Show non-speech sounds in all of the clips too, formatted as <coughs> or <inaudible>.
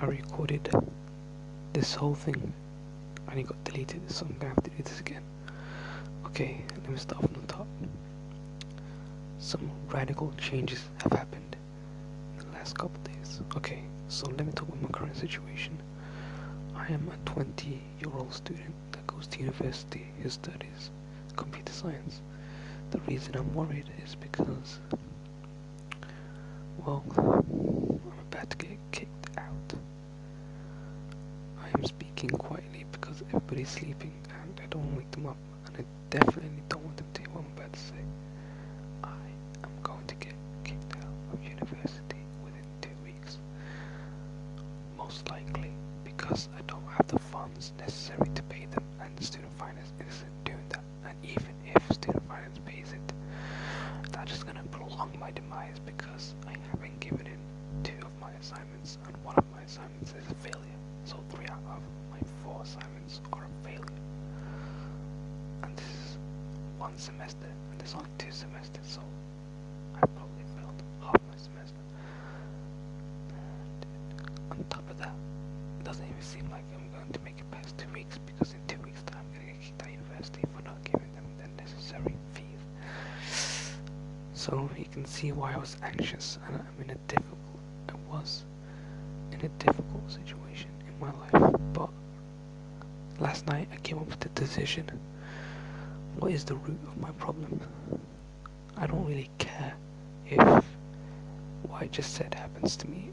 I recorded this whole thing and it got deleted, so I'm gonna have to do this again. Okay, let me start from the top. Some radical changes have happened in the last couple days. Okay, so let me talk about my current situation. I am a 20 year old student that goes to university who studies computer science. The reason I'm worried is because, well, I'm about to get kicked out. I am speaking quietly because everybody's sleeping and I don't want to wake them up and I definitely don't want them to hear what I'm about to say. I am going to get kicked out of university within two weeks. Most likely because I don't have the funds necessary to pay them and the student finance isn't doing that. And even if student finance pays it, that's just gonna prolong my demise because I haven't given in two of my assignments and one of my assignments is a failure. So three out of my four assignments are a failure. And this is one semester and there's only two semesters, so I probably failed half my semester. And on top of that, it doesn't even seem like I'm going to make it past two weeks because in two weeks' time I'm to get kicked out of university for not giving them the necessary fees. So you can see why I was anxious and I'm in a difficult, I was in a difficult situation in my life. But last night I came up with the decision. What is the root of my problem? I don't really care if what I just said happens to me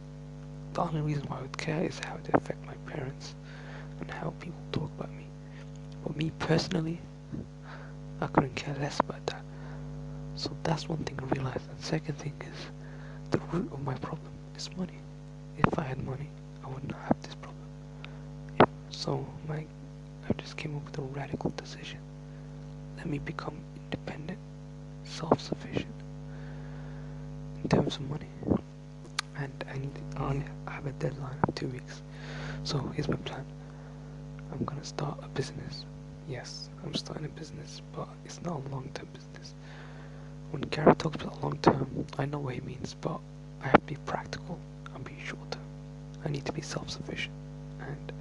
the only reason why I would care is how it affect my parents and how people talk about me. But me personally, I couldn't care less about that. So that's one thing I realized. And second thing is, the root of my problem is money. If I had money, I would not have this problem. So my, I just came up with a radical decision. Let me become independent, self-sufficient in terms of money and I need I only have a deadline of two weeks. So here's my plan. I'm gonna start a business. Yes, I'm starting a business, but it's not a long-term business. When Gary talks about long-term, I know what he means, but I have to be practical and be short-term. I need to be self-sufficient, and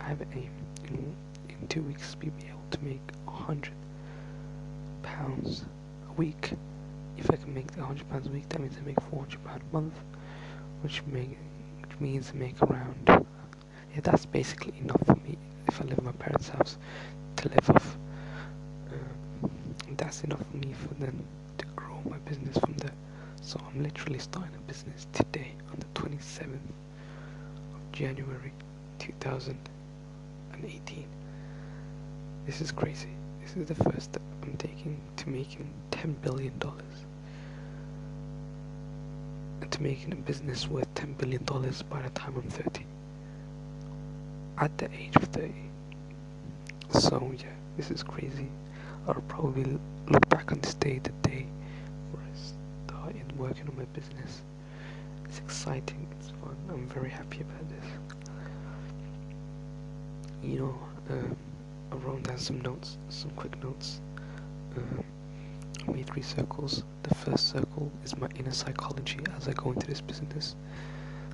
I have an aim in in two weeks be able to make a hundred pounds a week. If I can make a hundred pounds a week, that means I make four hundred pounds a month which make which means make around yeah that's basically enough for me if I live in my parents' house to live off. Uh, that's enough for me for them to grow my business from there. So I'm literally starting a business today on the 27th of January 2018. This is crazy. This is the first step I'm taking to making 10 billion dollars to making a business worth $10 billion by the time I'm 30. At the age of 30. So, yeah, this is crazy. I'll probably look back on this day, the day where I started working on my business. It's exciting, it's fun, I'm very happy about this. You know, um, I wrote down some notes, some quick notes. Um, I made three circles. The first circle is my inner psychology as I go into this business.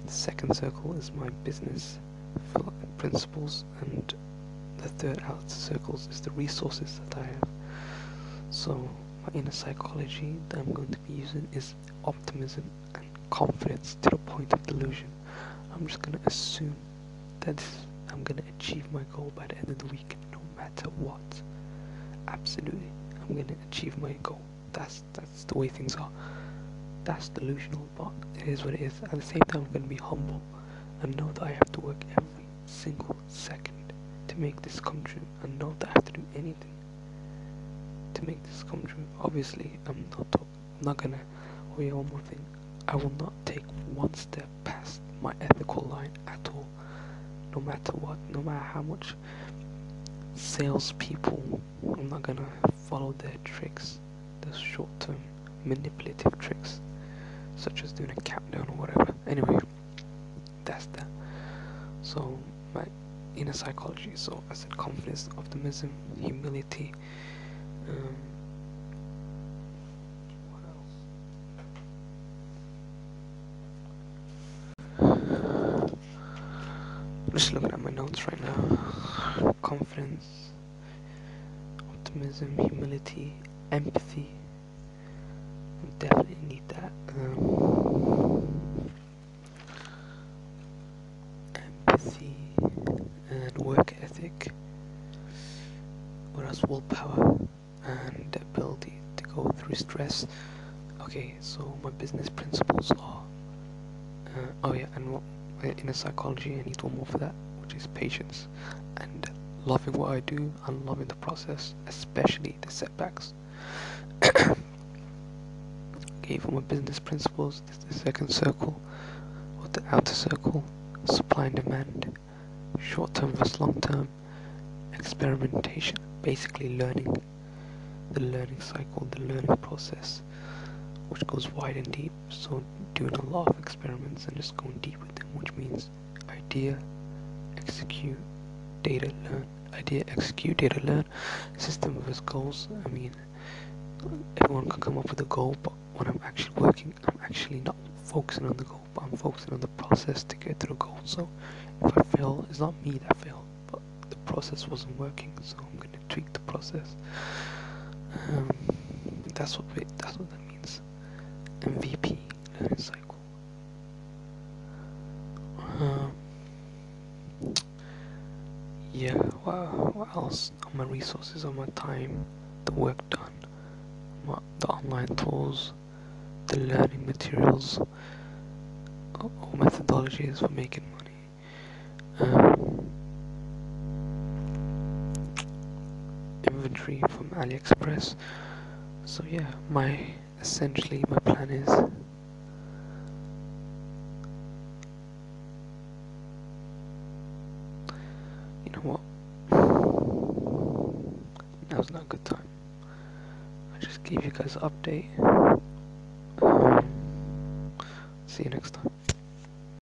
The second circle is my business principles, and the third outer circles is the resources that I have. So my inner psychology that I'm going to be using is optimism and confidence to the point of delusion. I'm just gonna assume that I'm gonna achieve my goal by the end of the week, no matter what. Absolutely. I'm gonna achieve my goal. That's that's the way things are. That's delusional, but it is what it is. At the same time, I'm gonna be humble and know that I have to work every single second to make this come true, and know that I have to do anything to make this come true. Obviously, I'm not talk- I'm not gonna. Oh yeah, one more thing. I will not take one step past my ethical line at all, no matter what, no matter how much salespeople. I'm not gonna follow their tricks, the short-term manipulative tricks, such as doing a countdown or whatever. Anyway, that's that. So my inner psychology. So I said confidence, optimism, humility. Um, just looking at my notes right now. Confidence, optimism, humility, empathy. Definitely need that. Um, empathy and work ethic. What else? Willpower and ability to go through stress. Okay, so my business principles are. Uh, oh yeah, and what, in psychology, I need one more for that, which is patience and loving what I do and loving the process, especially the setbacks. <coughs> okay, for my business principles, the second circle, or the outer circle, supply and demand, short term versus long term, experimentation, basically learning, the learning cycle, the learning process, which goes wide and deep. So, doing a lot of experiments and just going deep with them, which means idea, execute, data, learn, idea, execute, data, learn, system versus goals. I mean, everyone can come up with a goal, but when I'm actually working, I'm actually not focusing on the goal, but I'm focusing on the process to get to the goal. So if I fail, it's not me that failed, but the process wasn't working. So I'm going to tweak the process. Um, that's what we, that's what that means. MVP learning cycle. Um, yeah. What, what else? On my resources, on my time, the work done, my, the online tools, the learning materials, or methodologies for making money. Um, inventory from AliExpress. So yeah, my essentially my plan is you know what? Now's not a good time. I just gave you guys an update. Um, see you next time.